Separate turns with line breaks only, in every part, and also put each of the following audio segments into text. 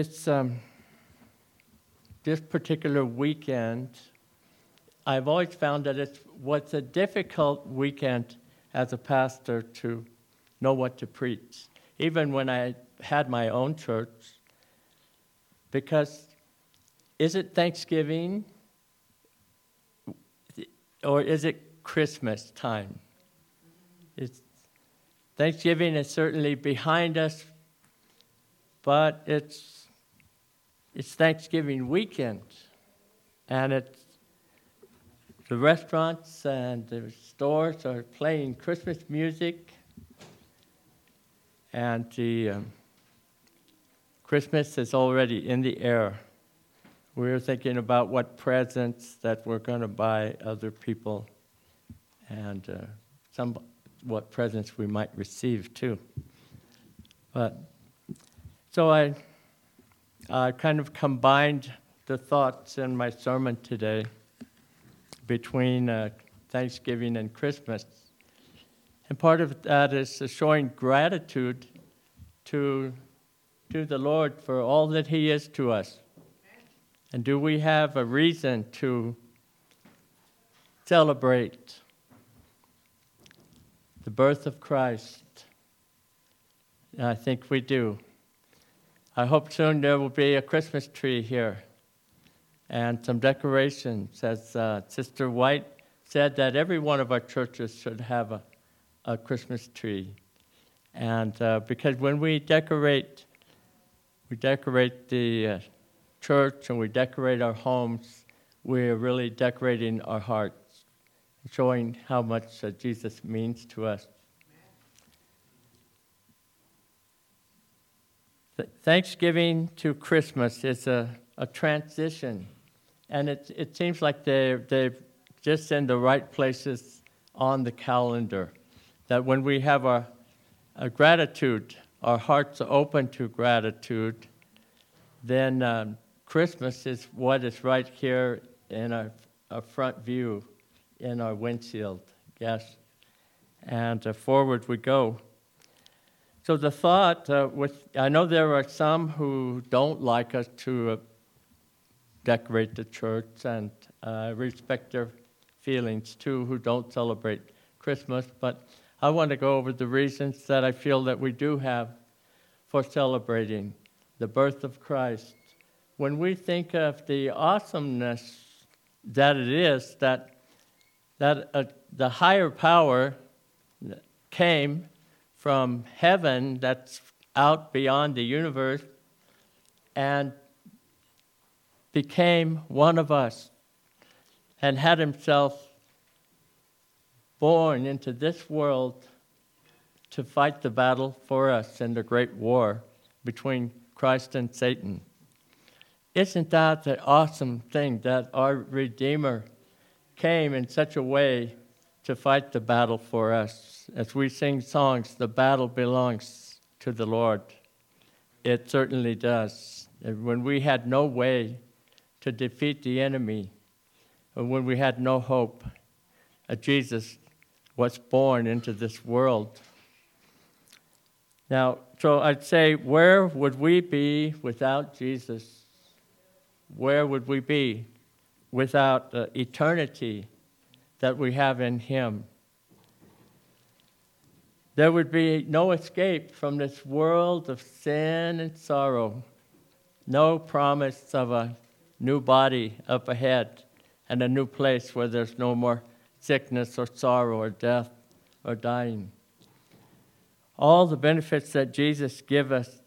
It's um, this particular weekend. I've always found that it was a difficult weekend as a pastor to know what to preach, even when I had my own church, because is it Thanksgiving or is it Christmas time? It's, Thanksgiving is certainly behind us, but it's, it's Thanksgiving weekend, and it's the restaurants and the stores are playing Christmas music, and the um, Christmas is already in the air. We're thinking about what presents that we're going to buy other people, and uh, some what presents we might receive too. But so I, I kind of combined the thoughts in my sermon today between uh, Thanksgiving and Christmas. And part of that is showing gratitude to, to the Lord for all that He is to us. And do we have a reason to celebrate the birth of Christ? I think we do. I hope soon there will be a Christmas tree here and some decorations. As uh, Sister White said, that every one of our churches should have a, a Christmas tree. And uh, because when we decorate, we decorate the uh, church and we decorate our homes, we're really decorating our hearts, showing how much uh, Jesus means to us. Thanksgiving to Christmas is a, a transition, and it, it seems like they're, they're just in the right places on the calendar. That when we have our, our gratitude, our hearts are open to gratitude, then um, Christmas is what is right here in our, our front view, in our windshield, yes. And uh, forward we go. So the thought uh, with, I know there are some who don't like us to uh, decorate the church, and I respect their feelings too, who don't celebrate Christmas. But I want to go over the reasons that I feel that we do have for celebrating the birth of Christ. When we think of the awesomeness that it is that that uh, the higher power came from heaven that's out beyond the universe and became one of us and had himself born into this world to fight the battle for us in the great war between Christ and Satan. Isn't that the awesome thing that our Redeemer came in such a way to fight the battle for us. As we sing songs, the battle belongs to the Lord. It certainly does. And when we had no way to defeat the enemy, and when we had no hope, uh, Jesus was born into this world. Now, so I'd say, where would we be without Jesus? Where would we be without uh, eternity? That we have in Him. There would be no escape from this world of sin and sorrow, no promise of a new body up ahead and a new place where there's no more sickness or sorrow or death or dying. All the benefits that Jesus gives us,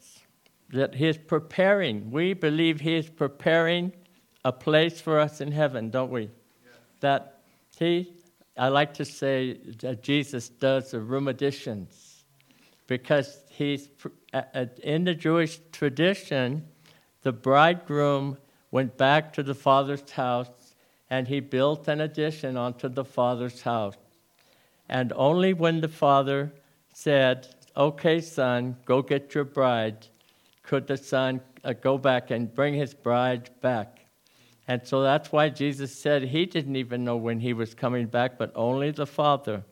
that He is preparing, we believe He is preparing a place for us in heaven, don't we? Yeah. That he, I like to say that Jesus does the room additions because he's in the Jewish tradition, the bridegroom went back to the father's house and he built an addition onto the father's house. And only when the father said, Okay, son, go get your bride, could the son uh, go back and bring his bride back. And so that's why Jesus said he didn't even know when he was coming back, but only the Father.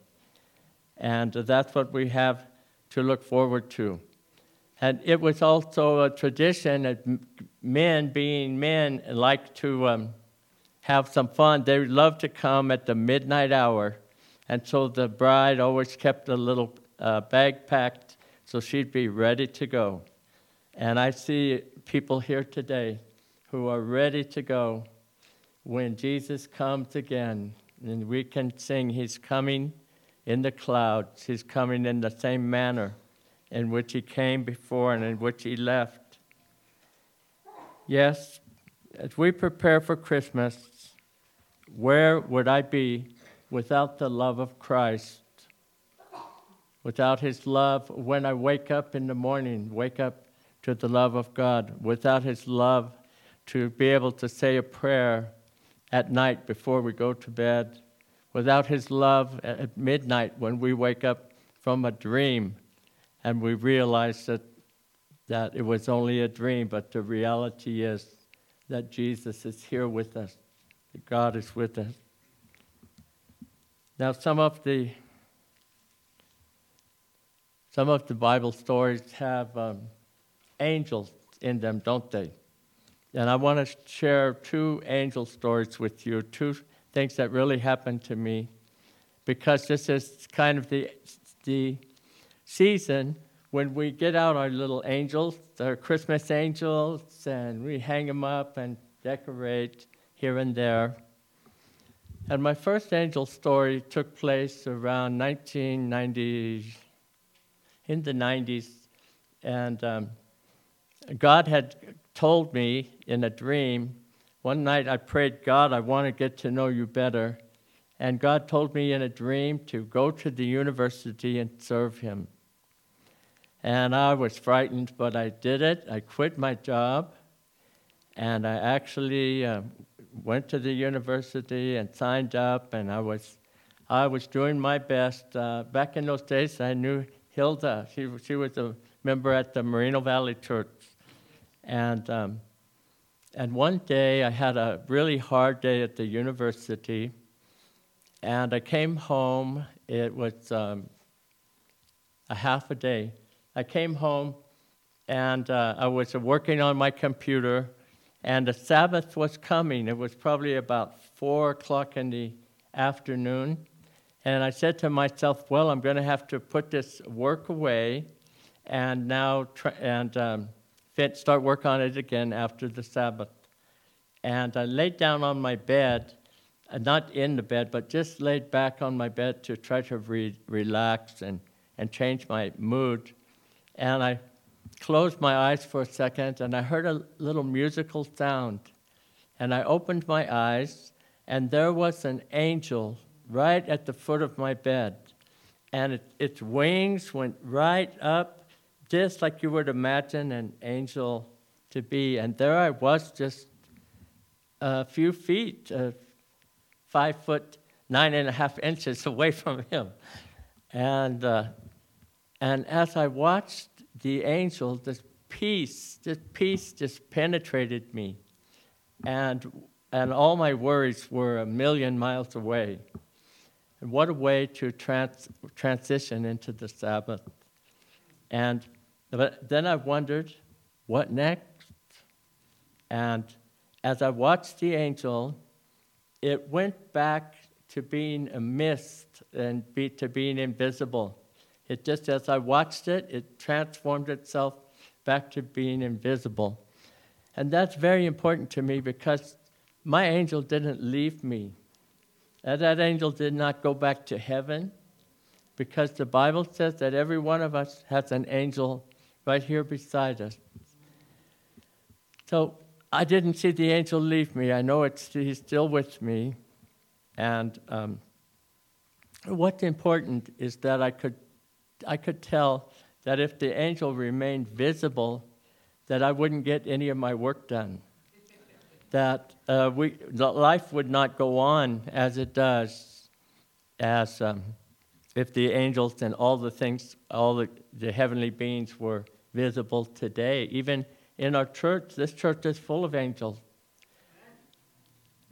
And that's what we have to look forward to. And it was also a tradition that men, being men, like to um, have some fun. They love to come at the midnight hour. And so the bride always kept a little uh, bag packed so she'd be ready to go. And I see people here today who are ready to go when Jesus comes again. And we can sing, He's coming in the clouds, He's coming in the same manner in which He came before and in which He left. Yes, as we prepare for Christmas, where would I be without the love of Christ? Without His love, when I wake up in the morning, wake up to the love of God. Without His love, to be able to say a prayer at night before we go to bed. Without His love at midnight when we wake up from a dream and we realize that, that it was only a dream, but the reality is that Jesus is here with us, that God is with us. Now, some of the some of the Bible stories have um, angels in them, don't they? And I want to share two angel stories with you, two things that really happened to me, because this is kind of the, the season when we get out our little angels, our Christmas angels, and we hang them up and decorate here and there. And my first angel story took place around 1990, in the 90s, and um, God had told me in a dream. One night I prayed, God, I want to get to know you better. And God told me in a dream to go to the university and serve Him. And I was frightened, but I did it. I quit my job, and I actually uh, went to the university and signed up, and I was, I was doing my best. Uh, back in those days, I knew Hilda. She, she was a member at the Moreno Valley Church. And, um, and one day I had a really hard day at the university, and I came home. It was um, a half a day. I came home, and uh, I was working on my computer, and the Sabbath was coming. It was probably about four o'clock in the afternoon. And I said to myself, well, I'm going to have to put this work away and now try, and um, start work on it again after the Sabbath. And I laid down on my bed, uh, not in the bed, but just laid back on my bed to try to re- relax and, and change my mood. And I closed my eyes for a second, and I heard a little musical sound. And I opened my eyes, and there was an angel right at the foot of my bed. And it, its wings went right up just like you would imagine an angel to be. And there I was, just a few feet, uh, five foot, nine and a half inches away from him. And, uh, and as I watched the angel, this peace, this peace just penetrated me. And, and all my worries were a million miles away. And what a way to trans- transition into the Sabbath. And but then I wondered, what next? And as I watched the angel, it went back to being a mist and be, to being invisible. It just, as I watched it, it transformed itself back to being invisible. And that's very important to me because my angel didn't leave me. And that angel did not go back to heaven because the Bible says that every one of us has an angel right here beside us. So I didn't see the angel leave me. I know it's, he's still with me. And um, what's important is that I could, I could tell that if the angel remained visible, that I wouldn't get any of my work done. that uh, we, life would not go on as it does, as um, if the angels and all the things, all the, the heavenly beings were visible today. Even in our church, this church is full of angels.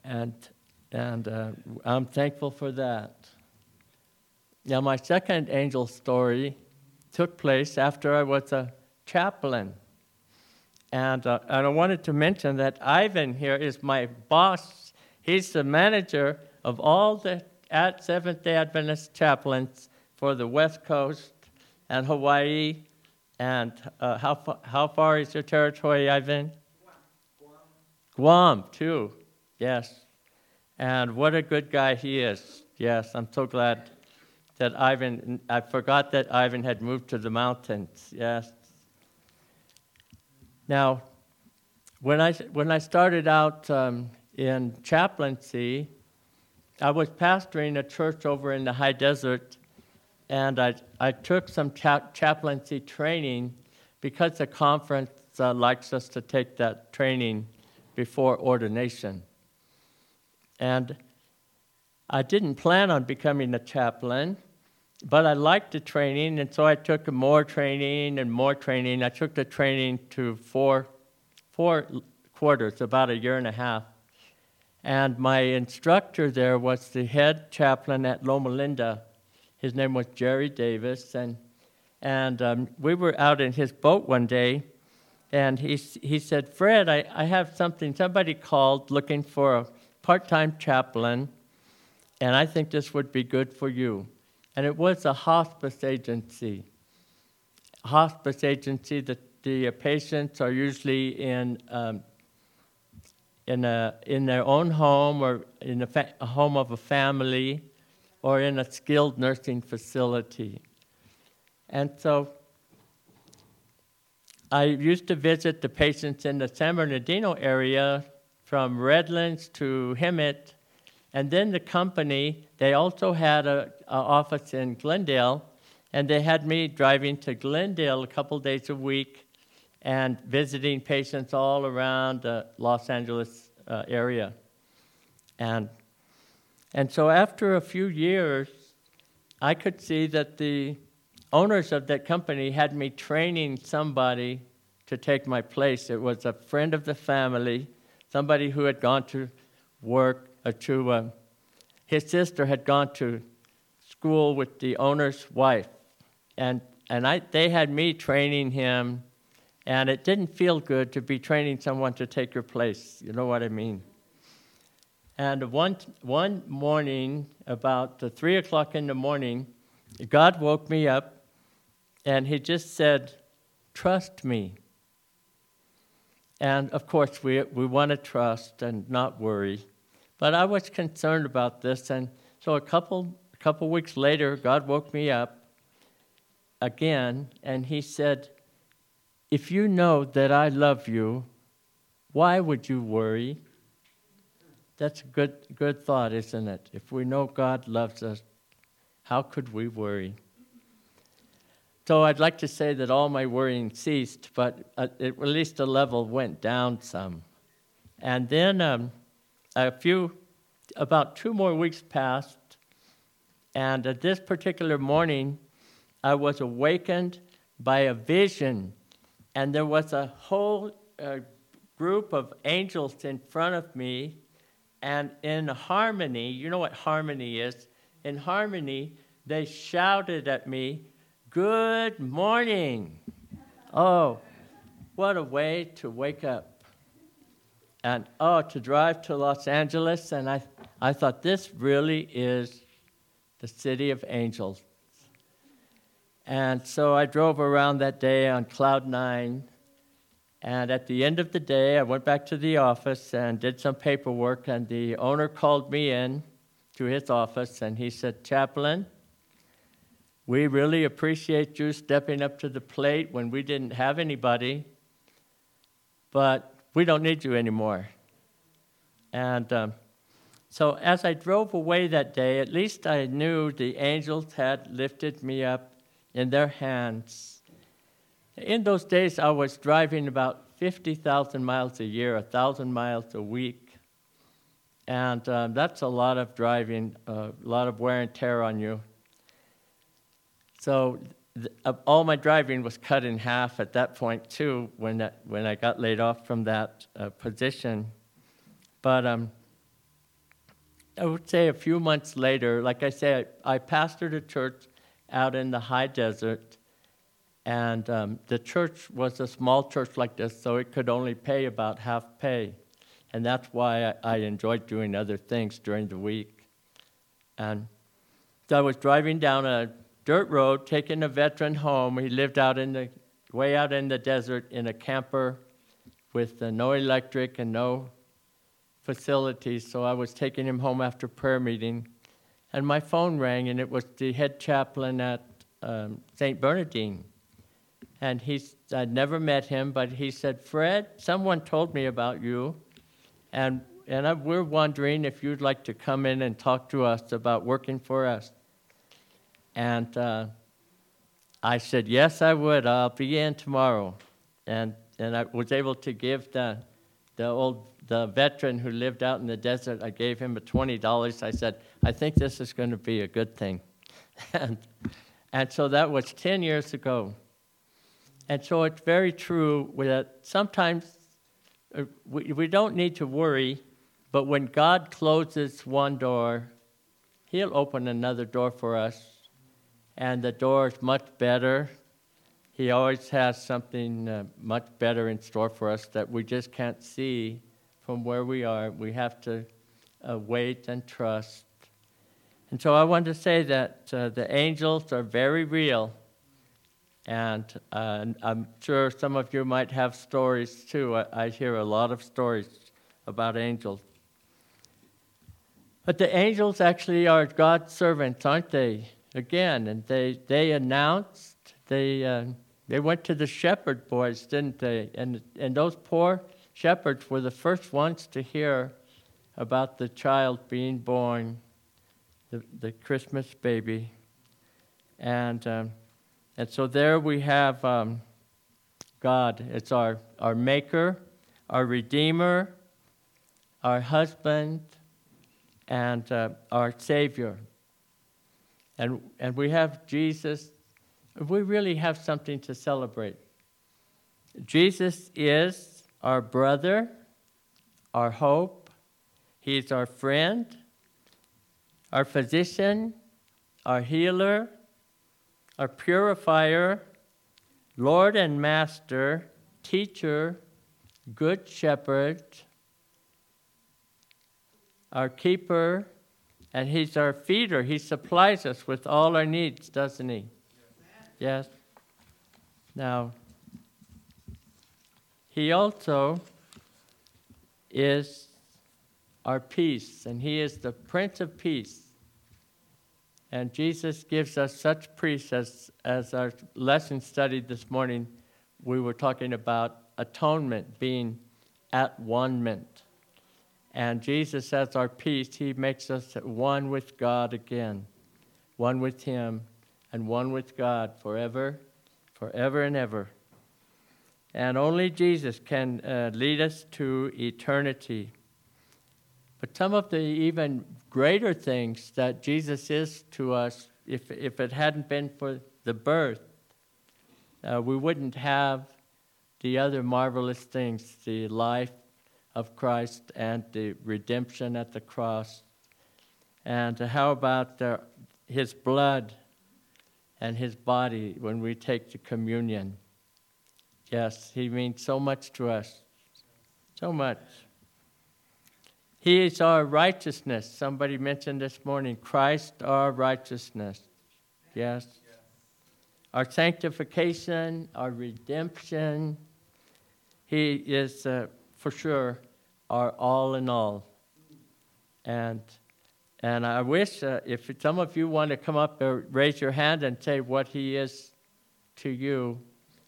And, and uh, I'm thankful for that. Now, my second angel story took place after I was a chaplain. And, uh, and I wanted to mention that Ivan here is my boss. He's the manager of all the at Seventh day Adventist chaplains for the West Coast and Hawaii. And uh, how, fa- how far is your territory, Ivan? Guam. Guam, too. Yes. And what a good guy he is. Yes, I'm so glad that Ivan, I forgot that Ivan had moved to the mountains. Yes. Now, when I, when I started out um, in chaplaincy, I was pastoring a church over in the high desert, and I, I took some cha- chaplaincy training because the conference uh, likes us to take that training before ordination. And I didn't plan on becoming a chaplain, but I liked the training, and so I took more training and more training. I took the training to four, four quarters, about a year and a half. And my instructor there was the head chaplain at Loma Linda. His name was Jerry Davis, and and um, we were out in his boat one day, and he he said, "Fred, I, I have something. Somebody called looking for a part-time chaplain, and I think this would be good for you." And it was a hospice agency. Hospice agency. The the patients are usually in um, in, a, in their own home or in a, fa- a home of a family or in a skilled nursing facility. And so I used to visit the patients in the San Bernardino area from Redlands to Hemet. And then the company, they also had an office in Glendale, and they had me driving to Glendale a couple days a week and visiting patients all around the Los Angeles uh, area. And, and so after a few years, I could see that the owners of that company had me training somebody to take my place. It was a friend of the family, somebody who had gone to work, uh, to, uh, his sister had gone to school with the owner's wife. And, and I, they had me training him and it didn't feel good to be training someone to take your place. You know what I mean? And one, one morning, about the 3 o'clock in the morning, God woke me up and He just said, Trust me. And of course, we, we want to trust and not worry. But I was concerned about this. And so a couple, a couple weeks later, God woke me up again and He said, if you know that I love you, why would you worry? That's a good, good thought, isn't it? If we know God loves us, how could we worry? So I'd like to say that all my worrying ceased, but at, at least the level went down some. And then um, a few, about two more weeks passed, and at this particular morning, I was awakened by a vision and there was a whole uh, group of angels in front of me, and in harmony, you know what harmony is? In harmony, they shouted at me, Good morning. Oh, what a way to wake up. And oh, to drive to Los Angeles, and I, I thought this really is the city of angels. And so I drove around that day on Cloud Nine. And at the end of the day, I went back to the office and did some paperwork. And the owner called me in to his office and he said, Chaplain, we really appreciate you stepping up to the plate when we didn't have anybody, but we don't need you anymore. And um, so as I drove away that day, at least I knew the angels had lifted me up in their hands. In those days, I was driving about 50,000 miles a year, 1,000 miles a week. And uh, that's a lot of driving, a lot of wear and tear on you. So th- uh, all my driving was cut in half at that point, too, when, that, when I got laid off from that uh, position. But um, I would say a few months later, like I said, I pastored a church out in the high desert. And um, the church was a small church like this, so it could only pay about half pay. And that's why I, I enjoyed doing other things during the week. And so I was driving down a dirt road, taking a veteran home. He lived out in the way out in the desert in a camper with uh, no electric and no facilities. So I was taking him home after prayer meeting, and my phone rang, and it was the head chaplain at um, St. Bernardine. And he's, I'd never met him, but he said, Fred, someone told me about you, and, and I, we're wondering if you'd like to come in and talk to us about working for us. And uh, I said, Yes, I would. I'll be in tomorrow. And, and I was able to give the, the old the veteran who lived out in the desert, I gave him a $20. I said, I think this is going to be a good thing. and, and so that was 10 years ago. And so it's very true that sometimes uh, we, we don't need to worry, but when God closes one door, He'll open another door for us. And the door is much better. He always has something uh, much better in store for us that we just can't see from where we are. We have to uh, wait and trust. And so I want to say that uh, the angels are very real. And uh, I'm sure some of you might have stories too. I, I hear a lot of stories about angels. But the angels actually are God's servants, aren't they? Again, and they, they announced, they, uh, they went to the shepherd boys, didn't they? And, and those poor shepherds were the first ones to hear about the child being born, the, the Christmas baby. And, um, and so there we have um, God. It's our, our maker, our redeemer, our husband, and uh, our Savior. And, and we have Jesus. We really have something to celebrate. Jesus is our brother, our hope. He's our friend, our physician, our healer, our purifier, Lord and Master, teacher, good shepherd, our keeper, and He's our feeder. He supplies us with all our needs, doesn't He? Yes. Now, he also is our peace, and He is the Prince of Peace. And Jesus gives us such peace as, as our lesson studied this morning. We were talking about atonement being at one ment. And Jesus, as our peace, He makes us one with God again, one with Him, and one with God forever, forever and ever. And only Jesus can uh, lead us to eternity. But some of the even greater things that Jesus is to us, if, if it hadn't been for the birth, uh, we wouldn't have the other marvelous things the life of Christ and the redemption at the cross. And how about the, his blood and his body when we take the communion? Yes, He means so much to us. So much. He is our righteousness. Somebody mentioned this morning Christ, our righteousness. Yes. Our sanctification, our redemption. He is uh, for sure our all in all. And and I wish uh, if some of you want to come up or raise your hand and say what he is to you,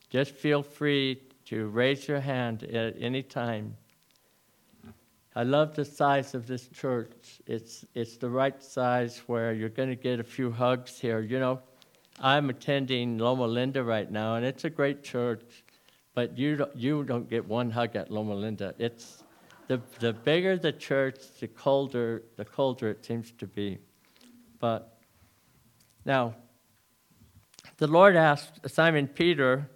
just feel free to raise your hand at any time. I love the size of this church. It's, it's the right size where you're going to get a few hugs here. You know, I'm attending Loma Linda right now, and it's a great church, but you don't, you don't get one hug at Loma Linda. It's the, the bigger the church, the colder, the colder it seems to be. But now, the Lord asked Simon Peter,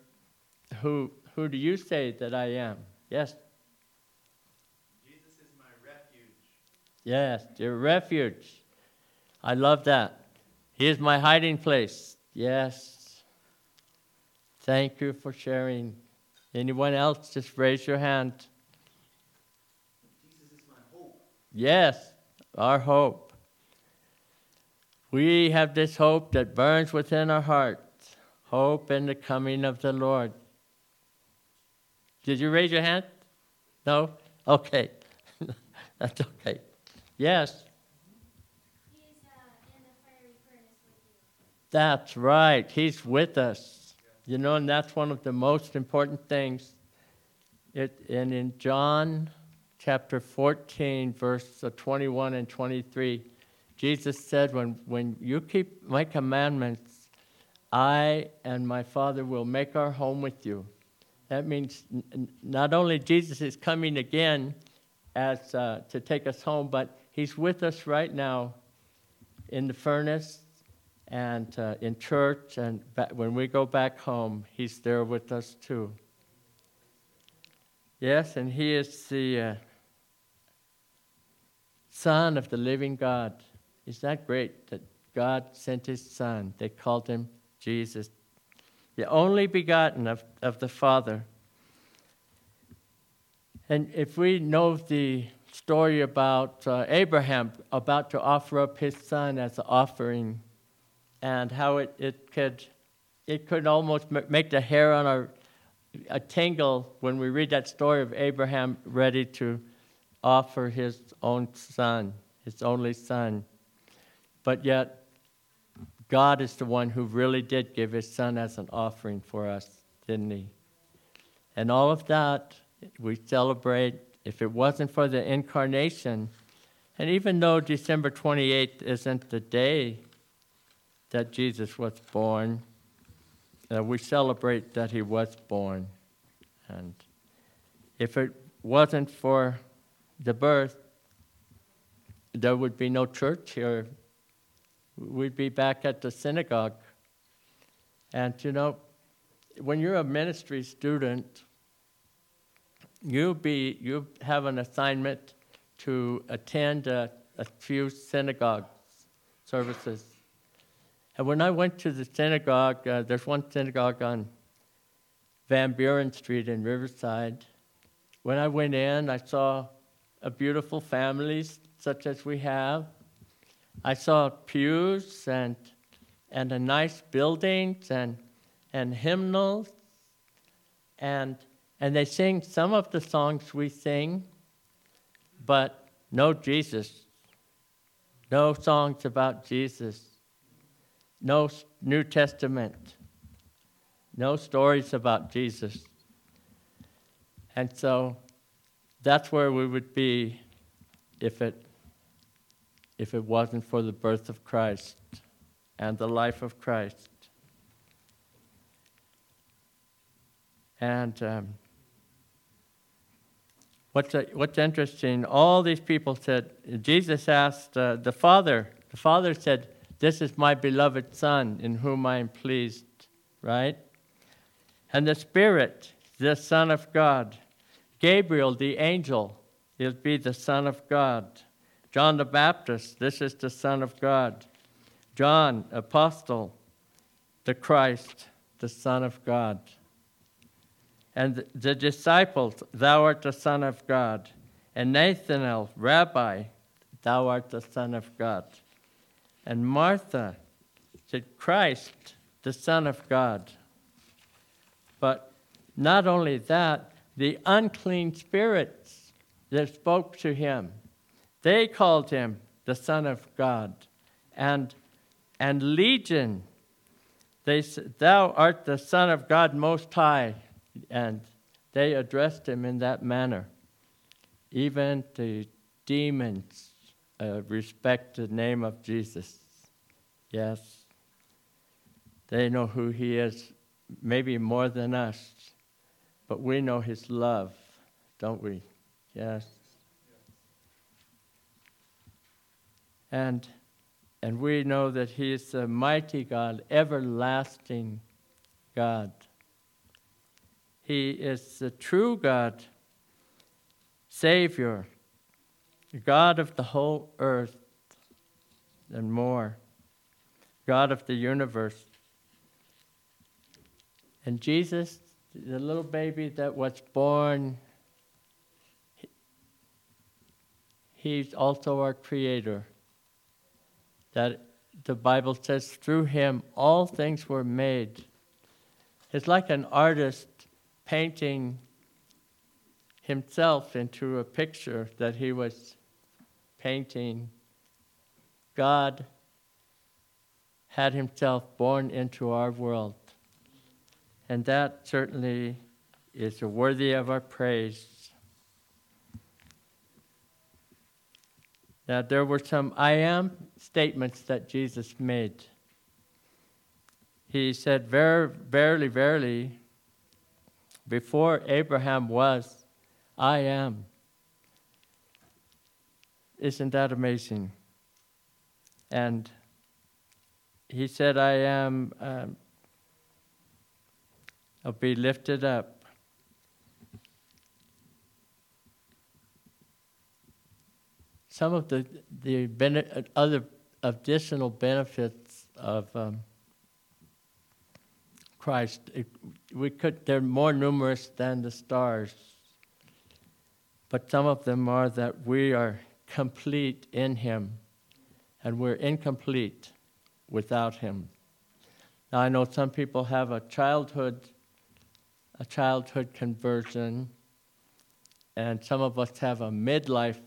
who, who do you say that I am? Yes?
Jesus is my refuge.
Yes, your refuge. I love that. He is my hiding place. Yes. Thank you for sharing. Anyone else, just raise your hand.
Jesus is my hope.
Yes, our hope. We have this hope that burns within our hearts hope in the coming of the Lord. Did you raise your hand? No? Okay. That's okay. Yes,
He's uh, in the fiery furnace with you.
that's right. He's with us. You know, and that's one of the most important things. It, and in John chapter 14, verse uh, 21 and 23, Jesus said, when, when you keep my commandments, I and my Father will make our home with you. That means n- not only Jesus is coming again as, uh, to take us home, but he's with us right now in the furnace and uh, in church. And when we go back home, he's there with us too. Yes, and he is the uh, Son of the living God. Isn't that great that God sent his Son? They called him Jesus, the only begotten of, of the Father. And if we know the story about uh, Abraham about to offer up his son as an offering, and how it, it could it could almost ma- make the hair on our a tingle when we read that story of Abraham ready to offer his own son, his only son. But yet, God is the one who really did give his son as an offering for us, didn't he? And all of that we celebrate. If it wasn't for the incarnation, and even though December 28th isn't the day that Jesus was born, uh, we celebrate that he was born. And if it wasn't for the birth, there would be no church here. We'd be back at the synagogue. And you know, when you're a ministry student, you be you have an assignment to attend a, a few synagogue services. And when I went to the synagogue, uh, there's one synagogue on Van Buren Street in Riverside. When I went in, I saw a beautiful families such as we have. I saw pews and and a nice buildings and and hymnals and and they sing some of the songs we sing, but no Jesus. No songs about Jesus. No New Testament. No stories about Jesus. And so that's where we would be if it if it wasn't for the birth of Christ and the life of Christ. And um, what's, uh, what's interesting, all these people said, Jesus asked uh, the Father, the Father said, This is my beloved Son in whom I am pleased, right? And the Spirit, the Son of God. Gabriel, the angel, will be the Son of God. John the Baptist, this is the Son of God. John, apostle, the Christ, the Son of God. And the disciples, Thou art the Son of God. And Nathanael, Rabbi, Thou art the Son of God. And Martha said, Christ, the Son of God. But not only that, the unclean spirits that spoke to him, they called him the Son of God. And, and Legion, they said, Thou art the Son of God Most High. And they addressed him in that manner. Even the demons uh, respect the name of Jesus. Yes. They know who he is, maybe more than us. But we know his love, don't we? Yes. And, and we know that he is a mighty God, everlasting God. He is the true God, Savior, God of the whole earth and more, God of the universe. And Jesus, the little baby that was born, he's also our creator. That the Bible says through him all things were made. It's like an artist painting himself into a picture that he was painting. God had himself born into our world. And that certainly is worthy of our praise. Now, there were some I am statements that Jesus made. He said, Ver- Verily, verily, before Abraham was, I am. Isn't that amazing? And he said, I am, um, I'll be lifted up. Some of the, the bene- other additional benefits of um, Christ, it, we could, they're more numerous than the stars. But some of them are that we are complete in Him, and we're incomplete without Him. Now, I know some people have a childhood, a childhood conversion, and some of us have a midlife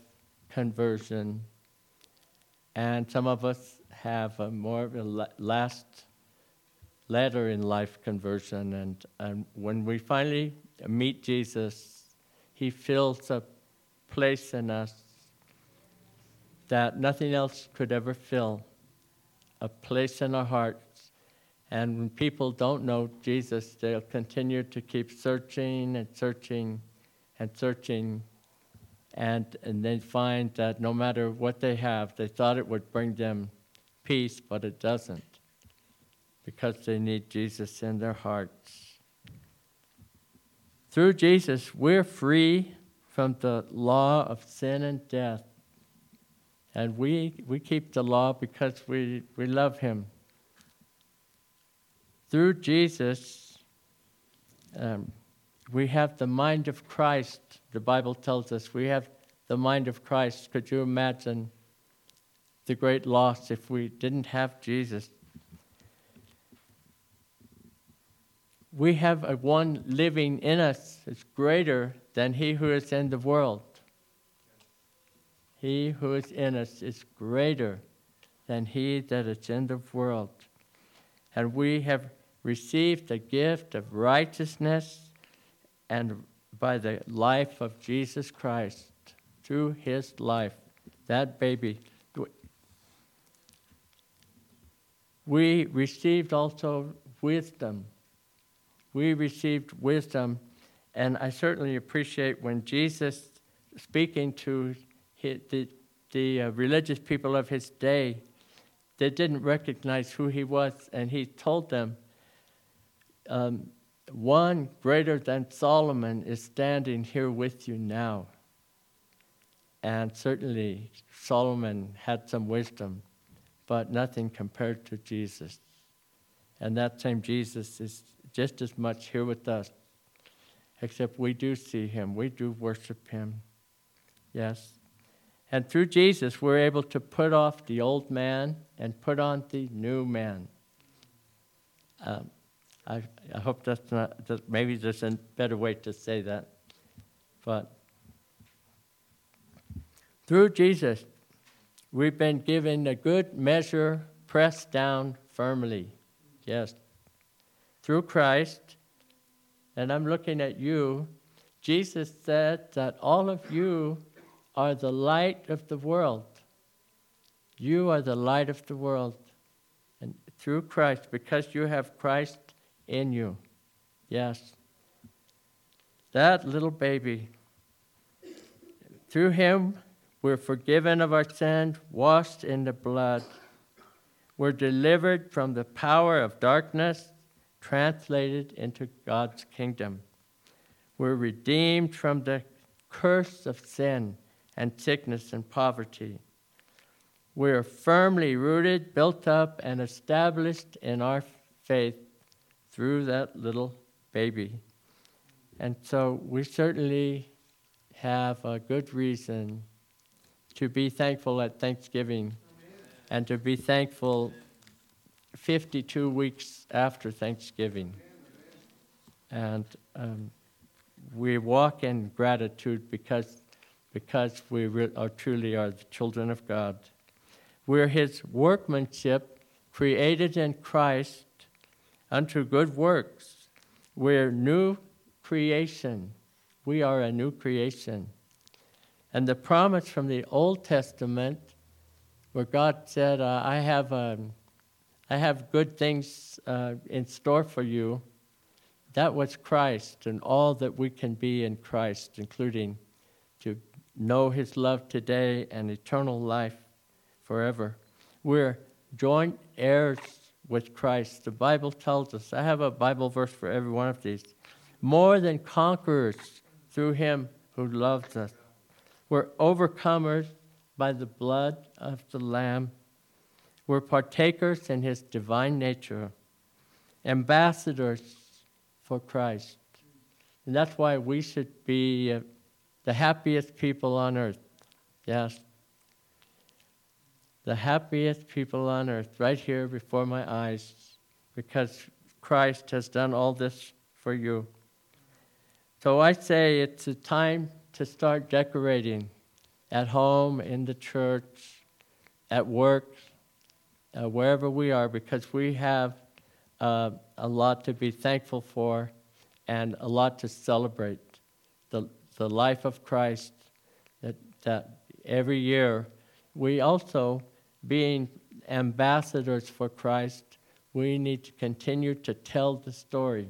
conversion, and some of us have a more last later in life conversion. And, and when we finally meet Jesus, He fills a place in us that nothing else could ever fill a place in our hearts. And when people don't know Jesus, they'll continue to keep searching and searching and searching. And, and they find that no matter what they have, they thought it would bring them peace, but it doesn't because they need Jesus in their hearts. Through Jesus, we're free from the law of sin and death. And we, we keep the law because we, we love Him. Through Jesus, um, we have the mind of Christ. The Bible tells us we have the mind of Christ. Could you imagine the great loss if we didn't have Jesus? We have a one living in us that's greater than he who is in the world. He who is in us is greater than he that is in the world. And we have received the gift of righteousness and by the life of Jesus Christ through his life. That baby. We received also wisdom. We received wisdom, and I certainly appreciate when Jesus, speaking to his, the, the uh, religious people of his day, they didn't recognize who he was, and he told them, um, One greater than Solomon is standing here with you now. And certainly, Solomon had some wisdom, but nothing compared to Jesus. And that same Jesus is just as much here with us, except we do see him, we do worship him. Yes. And through Jesus, we're able to put off the old man and put on the new man. Um, I, I hope that's not, that maybe there's a better way to say that. But through Jesus, we've been given a good measure, pressed down firmly. Yes. Through Christ, and I'm looking at you, Jesus said that all of you are the light of the world. You are the light of the world. And through Christ, because you have Christ in you. Yes. That little baby. Through him, we're forgiven of our sins, washed in the blood. We're delivered from the power of darkness, translated into God's kingdom. We're redeemed from the curse of sin and sickness and poverty. We're firmly rooted, built up, and established in our faith through that little baby. And so we certainly have a good reason to be thankful at Thanksgiving and to be thankful 52 weeks after Thanksgiving. And um, we walk in gratitude because, because we re- are truly are the children of God. We're His workmanship, created in Christ unto good works. We're new creation. We are a new creation. And the promise from the Old Testament, where God said, uh, I, have, um, I have good things uh, in store for you, that was Christ and all that we can be in Christ, including to know His love today and eternal life forever. We're joint heirs with Christ. The Bible tells us, I have a Bible verse for every one of these, more than conquerors through Him who loves us. We're overcomers by the blood of the Lamb. We're partakers in His divine nature, ambassadors for Christ. And that's why we should be uh, the happiest people on earth. Yes. The happiest people on earth, right here before my eyes, because Christ has done all this for you. So I say it's a time to start decorating at home, in the church, at work, uh, wherever we are, because we have uh, a lot to be thankful for and a lot to celebrate. The, the life of Christ that, that every year we also, being ambassadors for Christ, we need to continue to tell the story.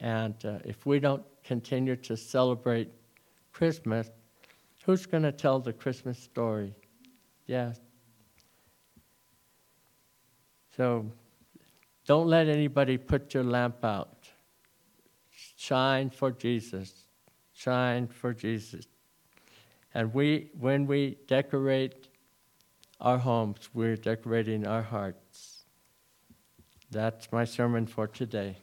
And uh, if we don't continue to celebrate Christmas, who's going to tell the Christmas story? Yeah. So don't let anybody put your lamp out. Shine for Jesus. Shine for Jesus. And we, when we decorate our homes, we're decorating our hearts. That's my sermon for today.